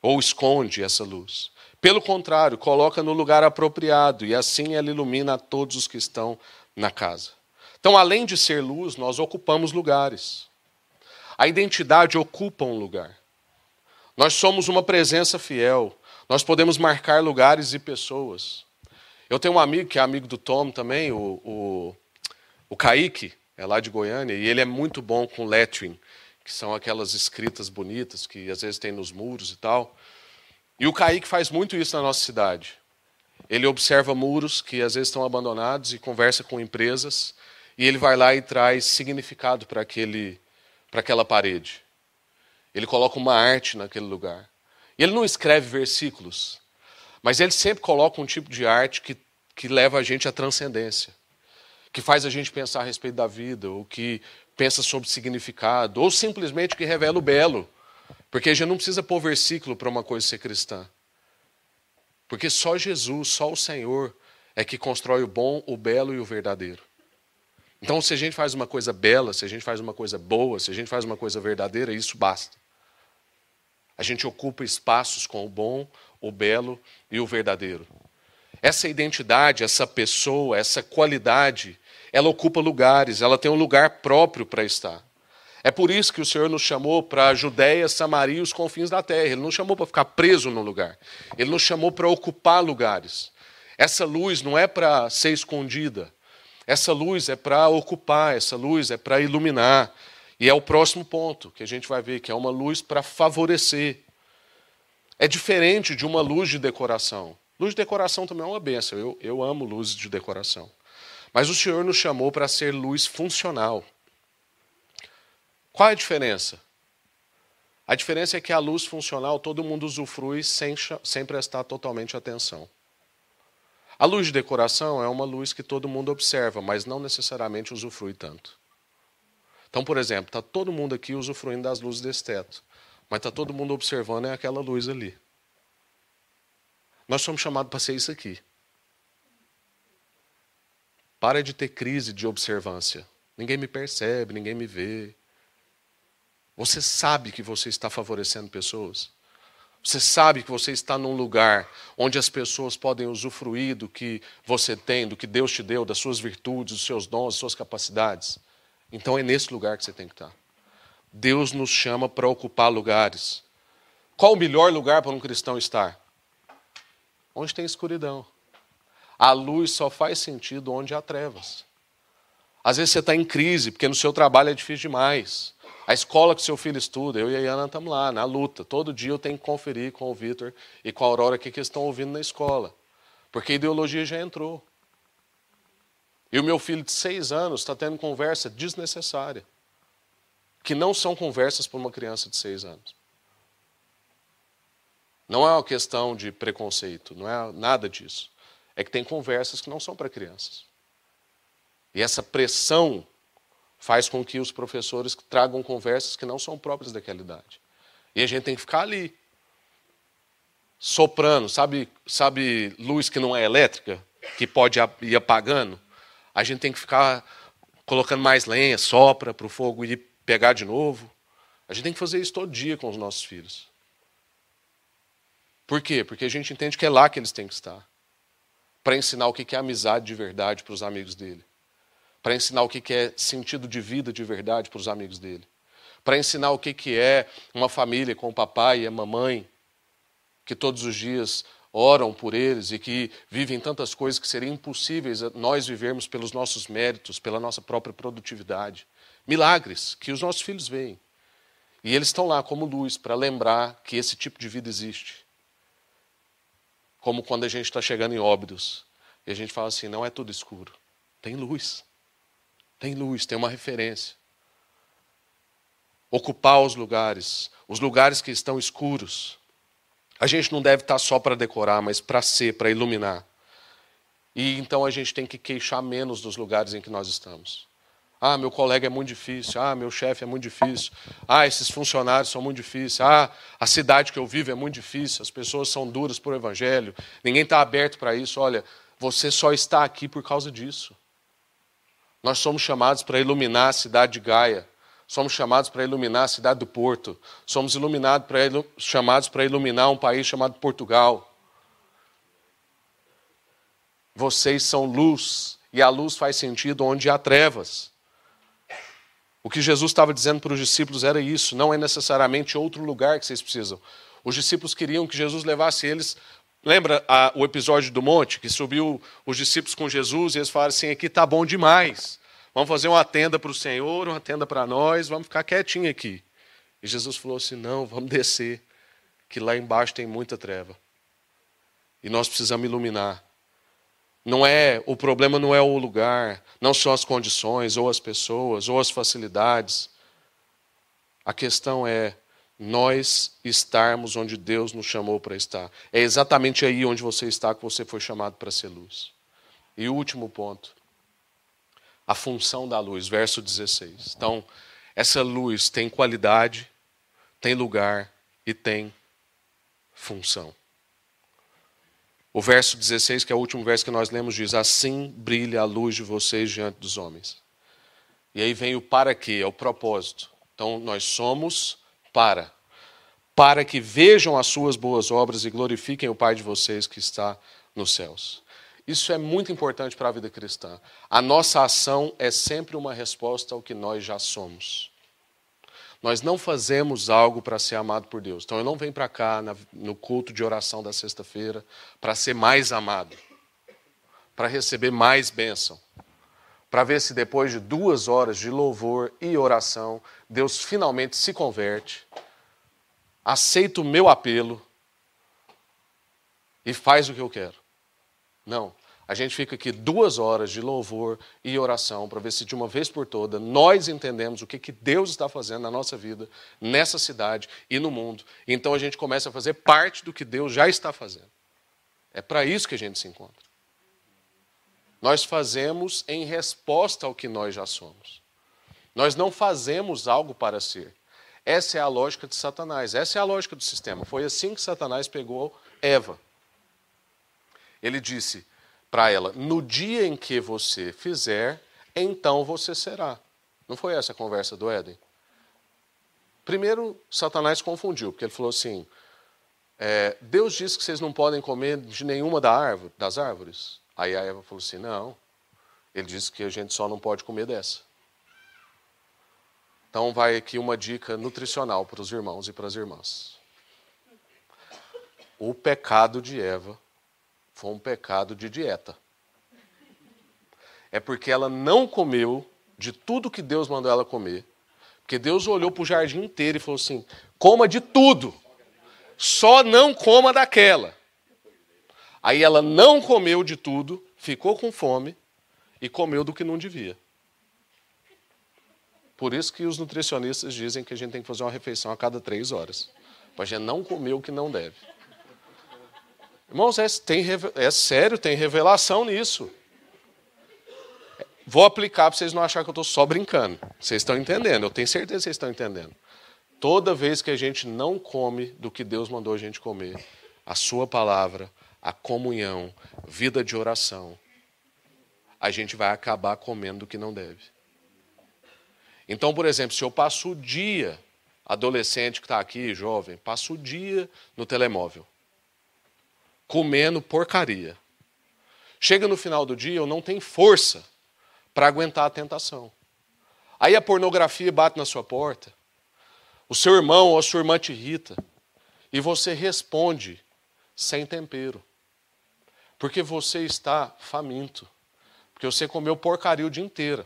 ou esconde essa luz. Pelo contrário, coloca no lugar apropriado, e assim ela ilumina a todos os que estão na casa. Então, além de ser luz, nós ocupamos lugares. A identidade ocupa um lugar. Nós somos uma presença fiel. Nós podemos marcar lugares e pessoas. Eu tenho um amigo que é amigo do Tom também, o, o, o Kaique. é lá de Goiânia, e ele é muito bom com lettering, que são aquelas escritas bonitas que às vezes tem nos muros e tal. E o Kaique faz muito isso na nossa cidade. Ele observa muros que às vezes estão abandonados e conversa com empresas, e ele vai lá e traz significado para aquele para aquela parede. Ele coloca uma arte naquele lugar. E ele não escreve versículos, mas ele sempre coloca um tipo de arte que, que leva a gente à transcendência, que faz a gente pensar a respeito da vida, ou que pensa sobre significado, ou simplesmente que revela o belo. Porque a gente não precisa pôr versículo para uma coisa ser cristã. Porque só Jesus, só o Senhor é que constrói o bom, o belo e o verdadeiro. Então, se a gente faz uma coisa bela, se a gente faz uma coisa boa, se a gente faz uma coisa verdadeira, isso basta. A gente ocupa espaços com o bom, o belo e o verdadeiro. Essa identidade, essa pessoa, essa qualidade, ela ocupa lugares, ela tem um lugar próprio para estar. É por isso que o Senhor nos chamou para a Judéia, Samaria e os confins da terra. Ele não chamou para ficar preso no lugar. Ele nos chamou para ocupar lugares. Essa luz não é para ser escondida. Essa luz é para ocupar, essa luz é para iluminar. E é o próximo ponto que a gente vai ver, que é uma luz para favorecer. É diferente de uma luz de decoração. Luz de decoração também é uma benção. Eu, eu amo luzes de decoração. Mas o Senhor nos chamou para ser luz funcional. Qual é a diferença? A diferença é que a luz funcional todo mundo usufrui sem, sem prestar totalmente atenção. A luz de decoração é uma luz que todo mundo observa, mas não necessariamente usufrui tanto. Então, por exemplo, está todo mundo aqui usufruindo das luzes desse teto, mas está todo mundo observando é aquela luz ali. Nós somos chamados para ser isso aqui. Para de ter crise de observância. Ninguém me percebe, ninguém me vê. Você sabe que você está favorecendo pessoas? Você sabe que você está num lugar onde as pessoas podem usufruir do que você tem, do que Deus te deu, das suas virtudes, dos seus dons, das suas capacidades? Então é nesse lugar que você tem que estar. Deus nos chama para ocupar lugares. Qual o melhor lugar para um cristão estar? Onde tem escuridão. A luz só faz sentido onde há trevas. Às vezes você está em crise, porque no seu trabalho é difícil demais. A escola que seu filho estuda, eu e a Iana estamos lá, na luta. Todo dia eu tenho que conferir com o Vitor e com a Aurora o que, que eles estão ouvindo na escola. Porque a ideologia já entrou. E o meu filho de seis anos está tendo conversa desnecessária, que não são conversas para uma criança de seis anos. Não é uma questão de preconceito, não é nada disso. É que tem conversas que não são para crianças. E essa pressão faz com que os professores tragam conversas que não são próprias daquela idade. E a gente tem que ficar ali, soprando, sabe, sabe luz que não é elétrica, que pode ir apagando? A gente tem que ficar colocando mais lenha, sopra para o fogo ir pegar de novo. A gente tem que fazer isso todo dia com os nossos filhos. Por quê? Porque a gente entende que é lá que eles têm que estar. Para ensinar o que é amizade de verdade para os amigos dele. Para ensinar o que é sentido de vida de verdade para os amigos dele. Para ensinar o que é uma família com o papai e a mamãe, que todos os dias oram por eles e que vivem tantas coisas que seriam impossíveis nós vivermos pelos nossos méritos, pela nossa própria produtividade. Milagres que os nossos filhos veem. E eles estão lá como luz para lembrar que esse tipo de vida existe. Como quando a gente está chegando em óbidos e a gente fala assim: não é tudo escuro, tem luz. Tem luz, tem uma referência. Ocupar os lugares, os lugares que estão escuros, a gente não deve estar só para decorar, mas para ser, para iluminar. E então a gente tem que queixar menos dos lugares em que nós estamos. Ah, meu colega é muito difícil. Ah, meu chefe é muito difícil. Ah, esses funcionários são muito difíceis. Ah, a cidade que eu vivo é muito difícil. As pessoas são duras por evangelho. Ninguém está aberto para isso. Olha, você só está aqui por causa disso. Nós somos chamados para iluminar a cidade de Gaia. Somos chamados para iluminar a cidade do Porto. Somos iluminados para, chamados para iluminar um país chamado Portugal. Vocês são luz, e a luz faz sentido onde há trevas. O que Jesus estava dizendo para os discípulos era isso, não é necessariamente outro lugar que vocês precisam. Os discípulos queriam que Jesus levasse eles. Lembra a, o episódio do monte, que subiu os discípulos com Jesus e eles falaram assim: aqui está bom demais. Vamos fazer uma tenda para o Senhor, uma tenda para nós, vamos ficar quietinho aqui. E Jesus falou assim: não, vamos descer, que lá embaixo tem muita treva. E nós precisamos iluminar. Não é, o problema não é o lugar, não são as condições, ou as pessoas, ou as facilidades. A questão é nós estarmos onde Deus nos chamou para estar. É exatamente aí onde você está que você foi chamado para ser luz. E último ponto, a função da luz, verso 16. Então, essa luz tem qualidade, tem lugar e tem função. O verso 16, que é o último verso que nós lemos, diz: Assim brilha a luz de vocês diante dos homens. E aí vem o para quê, é o propósito. Então, nós somos para. Para que vejam as suas boas obras e glorifiquem o Pai de vocês que está nos céus. Isso é muito importante para a vida cristã. A nossa ação é sempre uma resposta ao que nós já somos. Nós não fazemos algo para ser amado por Deus. Então eu não venho para cá no culto de oração da sexta-feira para ser mais amado, para receber mais bênção, para ver se depois de duas horas de louvor e oração, Deus finalmente se converte aceita o meu apelo e faz o que eu quero. Não. A gente fica aqui duas horas de louvor e oração para ver se de uma vez por toda nós entendemos o que, que Deus está fazendo na nossa vida, nessa cidade e no mundo. Então a gente começa a fazer parte do que Deus já está fazendo. É para isso que a gente se encontra. Nós fazemos em resposta ao que nós já somos. Nós não fazemos algo para ser. Essa é a lógica de Satanás, essa é a lógica do sistema. Foi assim que Satanás pegou Eva. Ele disse para ela: No dia em que você fizer, então você será. Não foi essa a conversa do Éden? Primeiro, Satanás confundiu, porque ele falou assim: é, Deus disse que vocês não podem comer de nenhuma da árvore, das árvores. Aí a Eva falou assim: Não. Ele disse que a gente só não pode comer dessa. Então, vai aqui uma dica nutricional para os irmãos e para as irmãs. O pecado de Eva foi um pecado de dieta. É porque ela não comeu de tudo que Deus mandou ela comer. Porque Deus olhou para o jardim inteiro e falou assim: coma de tudo, só não coma daquela. Aí ela não comeu de tudo, ficou com fome e comeu do que não devia. Por isso que os nutricionistas dizem que a gente tem que fazer uma refeição a cada três horas. Para a gente não comer o que não deve. Irmãos, é, tem, é sério, tem revelação nisso. Vou aplicar para vocês não acharem que eu estou só brincando. Vocês estão entendendo, eu tenho certeza que vocês estão entendendo. Toda vez que a gente não come do que Deus mandou a gente comer, a Sua palavra, a comunhão, vida de oração, a gente vai acabar comendo do que não deve. Então, por exemplo, se eu passo o dia, adolescente que está aqui, jovem, passo o dia no telemóvel, comendo porcaria. Chega no final do dia, eu não tenho força para aguentar a tentação. Aí a pornografia bate na sua porta, o seu irmão ou a sua irmã te irrita, e você responde sem tempero. Porque você está faminto. Porque você comeu porcaria o dia inteiro.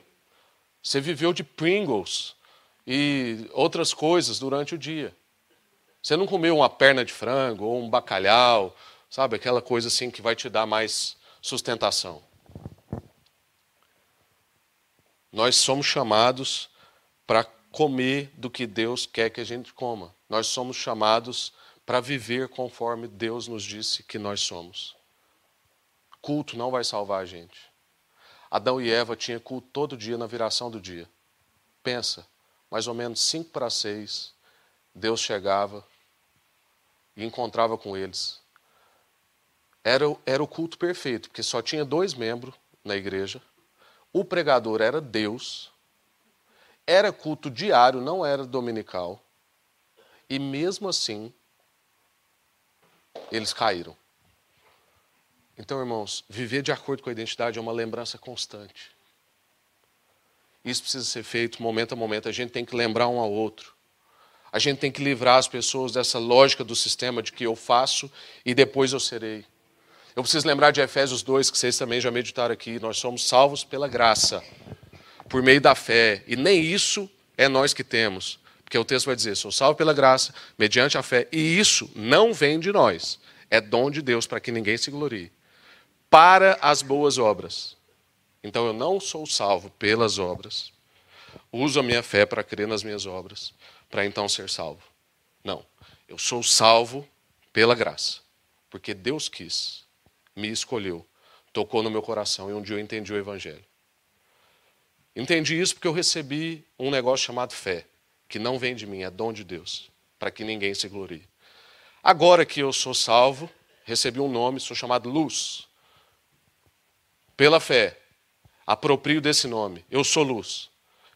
Você viveu de Pringles e outras coisas durante o dia. Você não comeu uma perna de frango ou um bacalhau, sabe? Aquela coisa assim que vai te dar mais sustentação. Nós somos chamados para comer do que Deus quer que a gente coma. Nós somos chamados para viver conforme Deus nos disse que nós somos. Culto não vai salvar a gente. Adão e Eva tinham culto todo dia na viração do dia. Pensa, mais ou menos cinco para seis, Deus chegava e encontrava com eles. Era, era o culto perfeito, porque só tinha dois membros na igreja. O pregador era Deus. Era culto diário, não era dominical. E mesmo assim, eles caíram. Então, irmãos, viver de acordo com a identidade é uma lembrança constante. Isso precisa ser feito momento a momento. A gente tem que lembrar um ao outro. A gente tem que livrar as pessoas dessa lógica do sistema de que eu faço e depois eu serei. Eu preciso lembrar de Efésios 2, que vocês também já meditaram aqui. Nós somos salvos pela graça, por meio da fé, e nem isso é nós que temos. Porque o texto vai dizer: sou salvo pela graça, mediante a fé, e isso não vem de nós, é dom de Deus para que ninguém se glorie. Para as boas obras. Então eu não sou salvo pelas obras. Uso a minha fé para crer nas minhas obras, para então ser salvo. Não. Eu sou salvo pela graça, porque Deus quis, me escolheu, tocou no meu coração e um dia eu entendi o Evangelho. Entendi isso porque eu recebi um negócio chamado fé, que não vem de mim, é dom de Deus, para que ninguém se glorie. Agora que eu sou salvo, recebi um nome, sou chamado luz. Pela fé, aproprio desse nome, eu sou luz.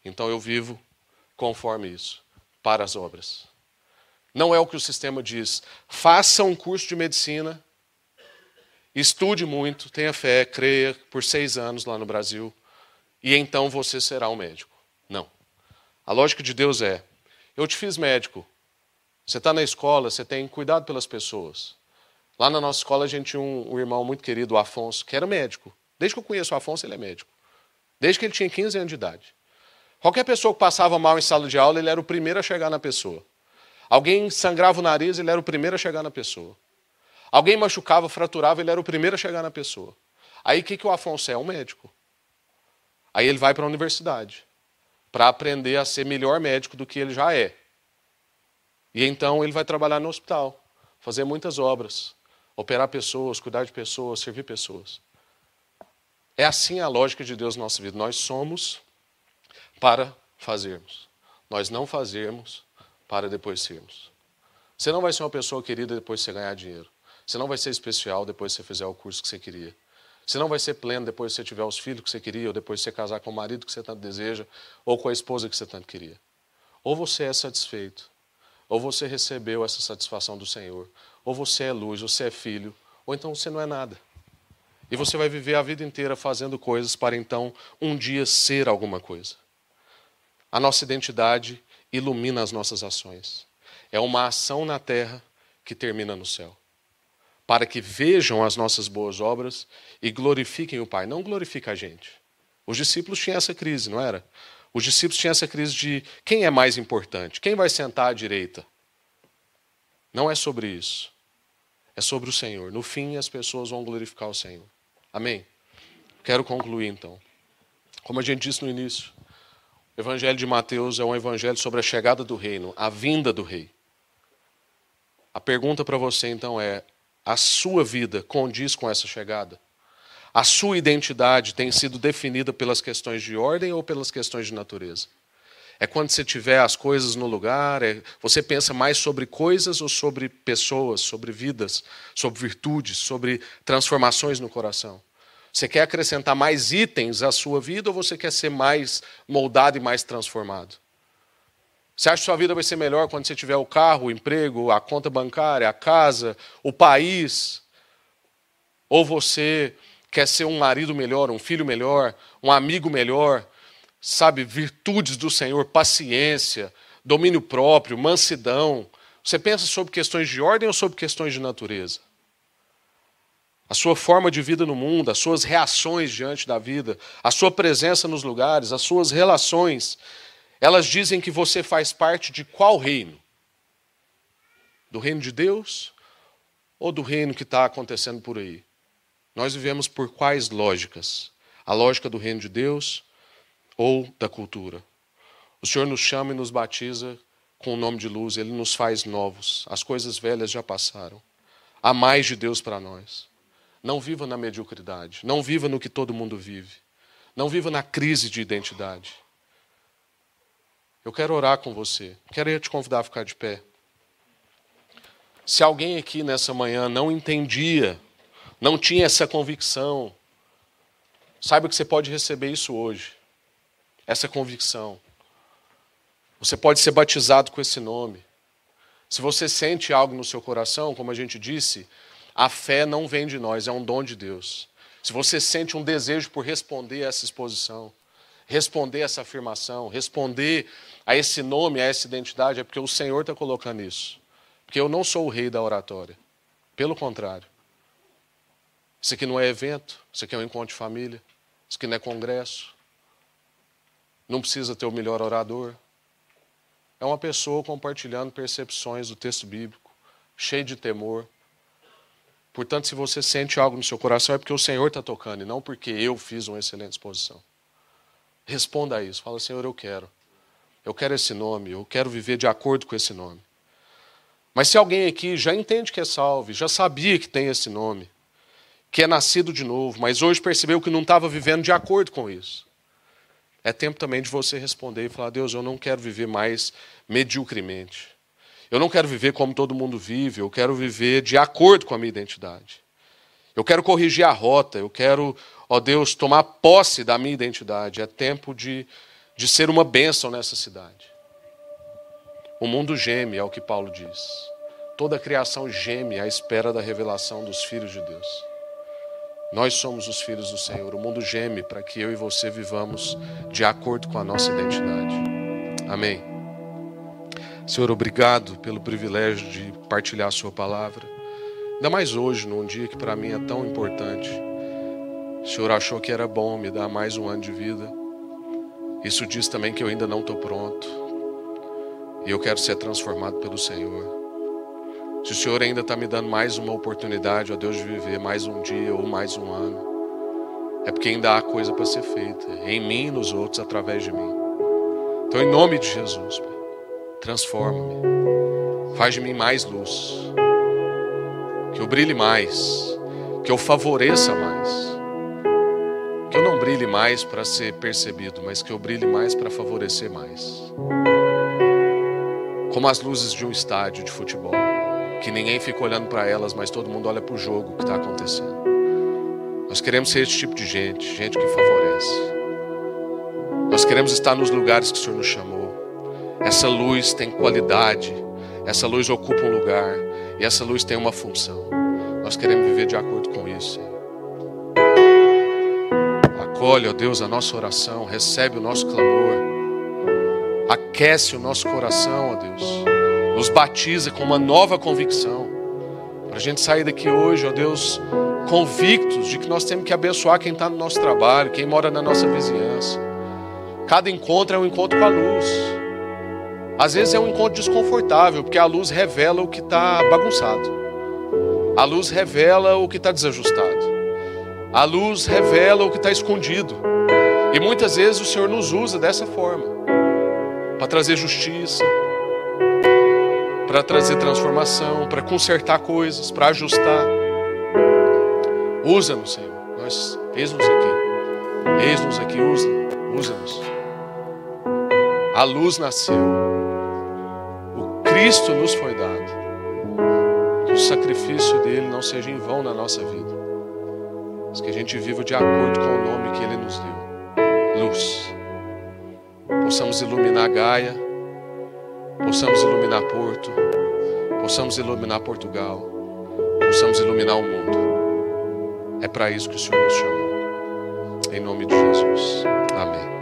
Então eu vivo conforme isso, para as obras. Não é o que o sistema diz. Faça um curso de medicina, estude muito, tenha fé, creia por seis anos lá no Brasil, e então você será um médico. Não. A lógica de Deus é: eu te fiz médico. Você está na escola, você tem cuidado pelas pessoas. Lá na nossa escola a gente tinha um, um, irmão muito querido, o Afonso, que era médico. Desde que eu conheço o Afonso, ele é médico. Desde que ele tinha 15 anos de idade. Qualquer pessoa que passava mal em sala de aula, ele era o primeiro a chegar na pessoa. Alguém sangrava o nariz, ele era o primeiro a chegar na pessoa. Alguém machucava, fraturava, ele era o primeiro a chegar na pessoa. Aí o que, que o Afonso é? É um médico. Aí ele vai para a universidade para aprender a ser melhor médico do que ele já é. E então ele vai trabalhar no hospital, fazer muitas obras, operar pessoas, cuidar de pessoas, servir pessoas. É assim a lógica de Deus na nossa vida. Nós somos para fazermos. Nós não fazemos para depois sermos. Você não vai ser uma pessoa querida depois de você ganhar dinheiro. Você não vai ser especial depois que você fizer o curso que você queria. Você não vai ser pleno depois que você tiver os filhos que você queria, ou depois que você casar com o marido que você tanto deseja, ou com a esposa que você tanto queria. Ou você é satisfeito, ou você recebeu essa satisfação do Senhor, ou você é luz, você é filho, ou então você não é nada. E você vai viver a vida inteira fazendo coisas para então um dia ser alguma coisa. A nossa identidade ilumina as nossas ações. É uma ação na terra que termina no céu para que vejam as nossas boas obras e glorifiquem o Pai. Não glorifica a gente. Os discípulos tinham essa crise, não era? Os discípulos tinham essa crise de quem é mais importante, quem vai sentar à direita. Não é sobre isso. É sobre o Senhor. No fim, as pessoas vão glorificar o Senhor. Amém? Quero concluir então. Como a gente disse no início, o Evangelho de Mateus é um evangelho sobre a chegada do reino, a vinda do rei. A pergunta para você então é: a sua vida condiz com essa chegada? A sua identidade tem sido definida pelas questões de ordem ou pelas questões de natureza? É quando você tiver as coisas no lugar, é, você pensa mais sobre coisas ou sobre pessoas, sobre vidas, sobre virtudes, sobre transformações no coração? Você quer acrescentar mais itens à sua vida ou você quer ser mais moldado e mais transformado? Você acha que sua vida vai ser melhor quando você tiver o carro, o emprego, a conta bancária, a casa, o país? Ou você quer ser um marido melhor, um filho melhor, um amigo melhor, sabe, virtudes do Senhor, paciência, domínio próprio, mansidão? Você pensa sobre questões de ordem ou sobre questões de natureza? A sua forma de vida no mundo, as suas reações diante da vida, a sua presença nos lugares, as suas relações elas dizem que você faz parte de qual reino? Do reino de Deus ou do reino que está acontecendo por aí? Nós vivemos por quais lógicas? A lógica do reino de Deus ou da cultura? O Senhor nos chama e nos batiza com o nome de luz, Ele nos faz novos. As coisas velhas já passaram. Há mais de Deus para nós. Não viva na mediocridade. Não viva no que todo mundo vive. Não viva na crise de identidade. Eu quero orar com você. Quero te convidar a ficar de pé. Se alguém aqui nessa manhã não entendia, não tinha essa convicção, saiba que você pode receber isso hoje. Essa convicção. Você pode ser batizado com esse nome. Se você sente algo no seu coração, como a gente disse, a fé não vem de nós, é um dom de Deus. Se você sente um desejo por responder a essa exposição, responder essa afirmação, responder a esse nome, a essa identidade, é porque o Senhor está colocando isso. Porque eu não sou o rei da oratória. Pelo contrário. Isso aqui não é evento, isso aqui é um encontro de família, isso aqui não é congresso. Não precisa ter o melhor orador. É uma pessoa compartilhando percepções do texto bíblico, cheio de temor. Portanto, se você sente algo no seu coração, é porque o Senhor está tocando e não porque eu fiz uma excelente exposição. Responda a isso. Fala, Senhor, eu quero. Eu quero esse nome, eu quero viver de acordo com esse nome. Mas se alguém aqui já entende que é salve, já sabia que tem esse nome, que é nascido de novo, mas hoje percebeu que não estava vivendo de acordo com isso, é tempo também de você responder e falar: Deus, eu não quero viver mais mediocremente. Eu não quero viver como todo mundo vive, eu quero viver de acordo com a minha identidade. Eu quero corrigir a rota, eu quero, ó Deus, tomar posse da minha identidade. É tempo de, de ser uma bênção nessa cidade. O mundo geme, é o que Paulo diz. Toda a criação geme à espera da revelação dos filhos de Deus. Nós somos os filhos do Senhor. O mundo geme para que eu e você vivamos de acordo com a nossa identidade. Amém. Senhor, obrigado pelo privilégio de partilhar a Sua palavra. Ainda mais hoje, num dia que para mim é tão importante. O Senhor achou que era bom me dar mais um ano de vida. Isso diz também que eu ainda não estou pronto. E eu quero ser transformado pelo Senhor. Se o Senhor ainda está me dando mais uma oportunidade, ó Deus, de viver mais um dia ou mais um ano, é porque ainda há coisa para ser feita em mim e nos outros através de mim. Então, em nome de Jesus, transforma-me, faz de mim mais luz, que eu brilhe mais, que eu favoreça mais, que eu não brilhe mais para ser percebido, mas que eu brilhe mais para favorecer mais. Como as luzes de um estádio de futebol que ninguém fica olhando para elas, mas todo mundo olha para o jogo que está acontecendo. Nós queremos ser esse tipo de gente, gente que favorece. Nós queremos estar nos lugares que o Senhor nos chamou. Essa luz tem qualidade, essa luz ocupa um lugar e essa luz tem uma função. Nós queremos viver de acordo com isso. Acolhe, ó Deus, a nossa oração, recebe o nosso clamor, aquece o nosso coração, ó Deus nos batiza com uma nova convicção. Para a gente sair daqui hoje, ó Deus, convictos de que nós temos que abençoar quem está no nosso trabalho, quem mora na nossa vizinhança. Cada encontro é um encontro com a luz. Às vezes é um encontro desconfortável, porque a luz revela o que está bagunçado. A luz revela o que está desajustado. A luz revela o que está escondido. E muitas vezes o Senhor nos usa dessa forma para trazer justiça, para trazer transformação, para consertar coisas, para ajustar. Usa-nos, Senhor. Nós, eis-nos aqui. Eis-nos aqui, usa-nos. A luz nasceu. Cristo nos foi dado. Que o sacrifício dele não seja em vão na nossa vida. Mas que a gente viva de acordo com o nome que ele nos deu. Luz. Possamos iluminar Gaia possamos iluminar Porto, possamos iluminar Portugal, possamos iluminar o mundo. É para isso que o Senhor nos chamou. Em nome de Jesus. Amém.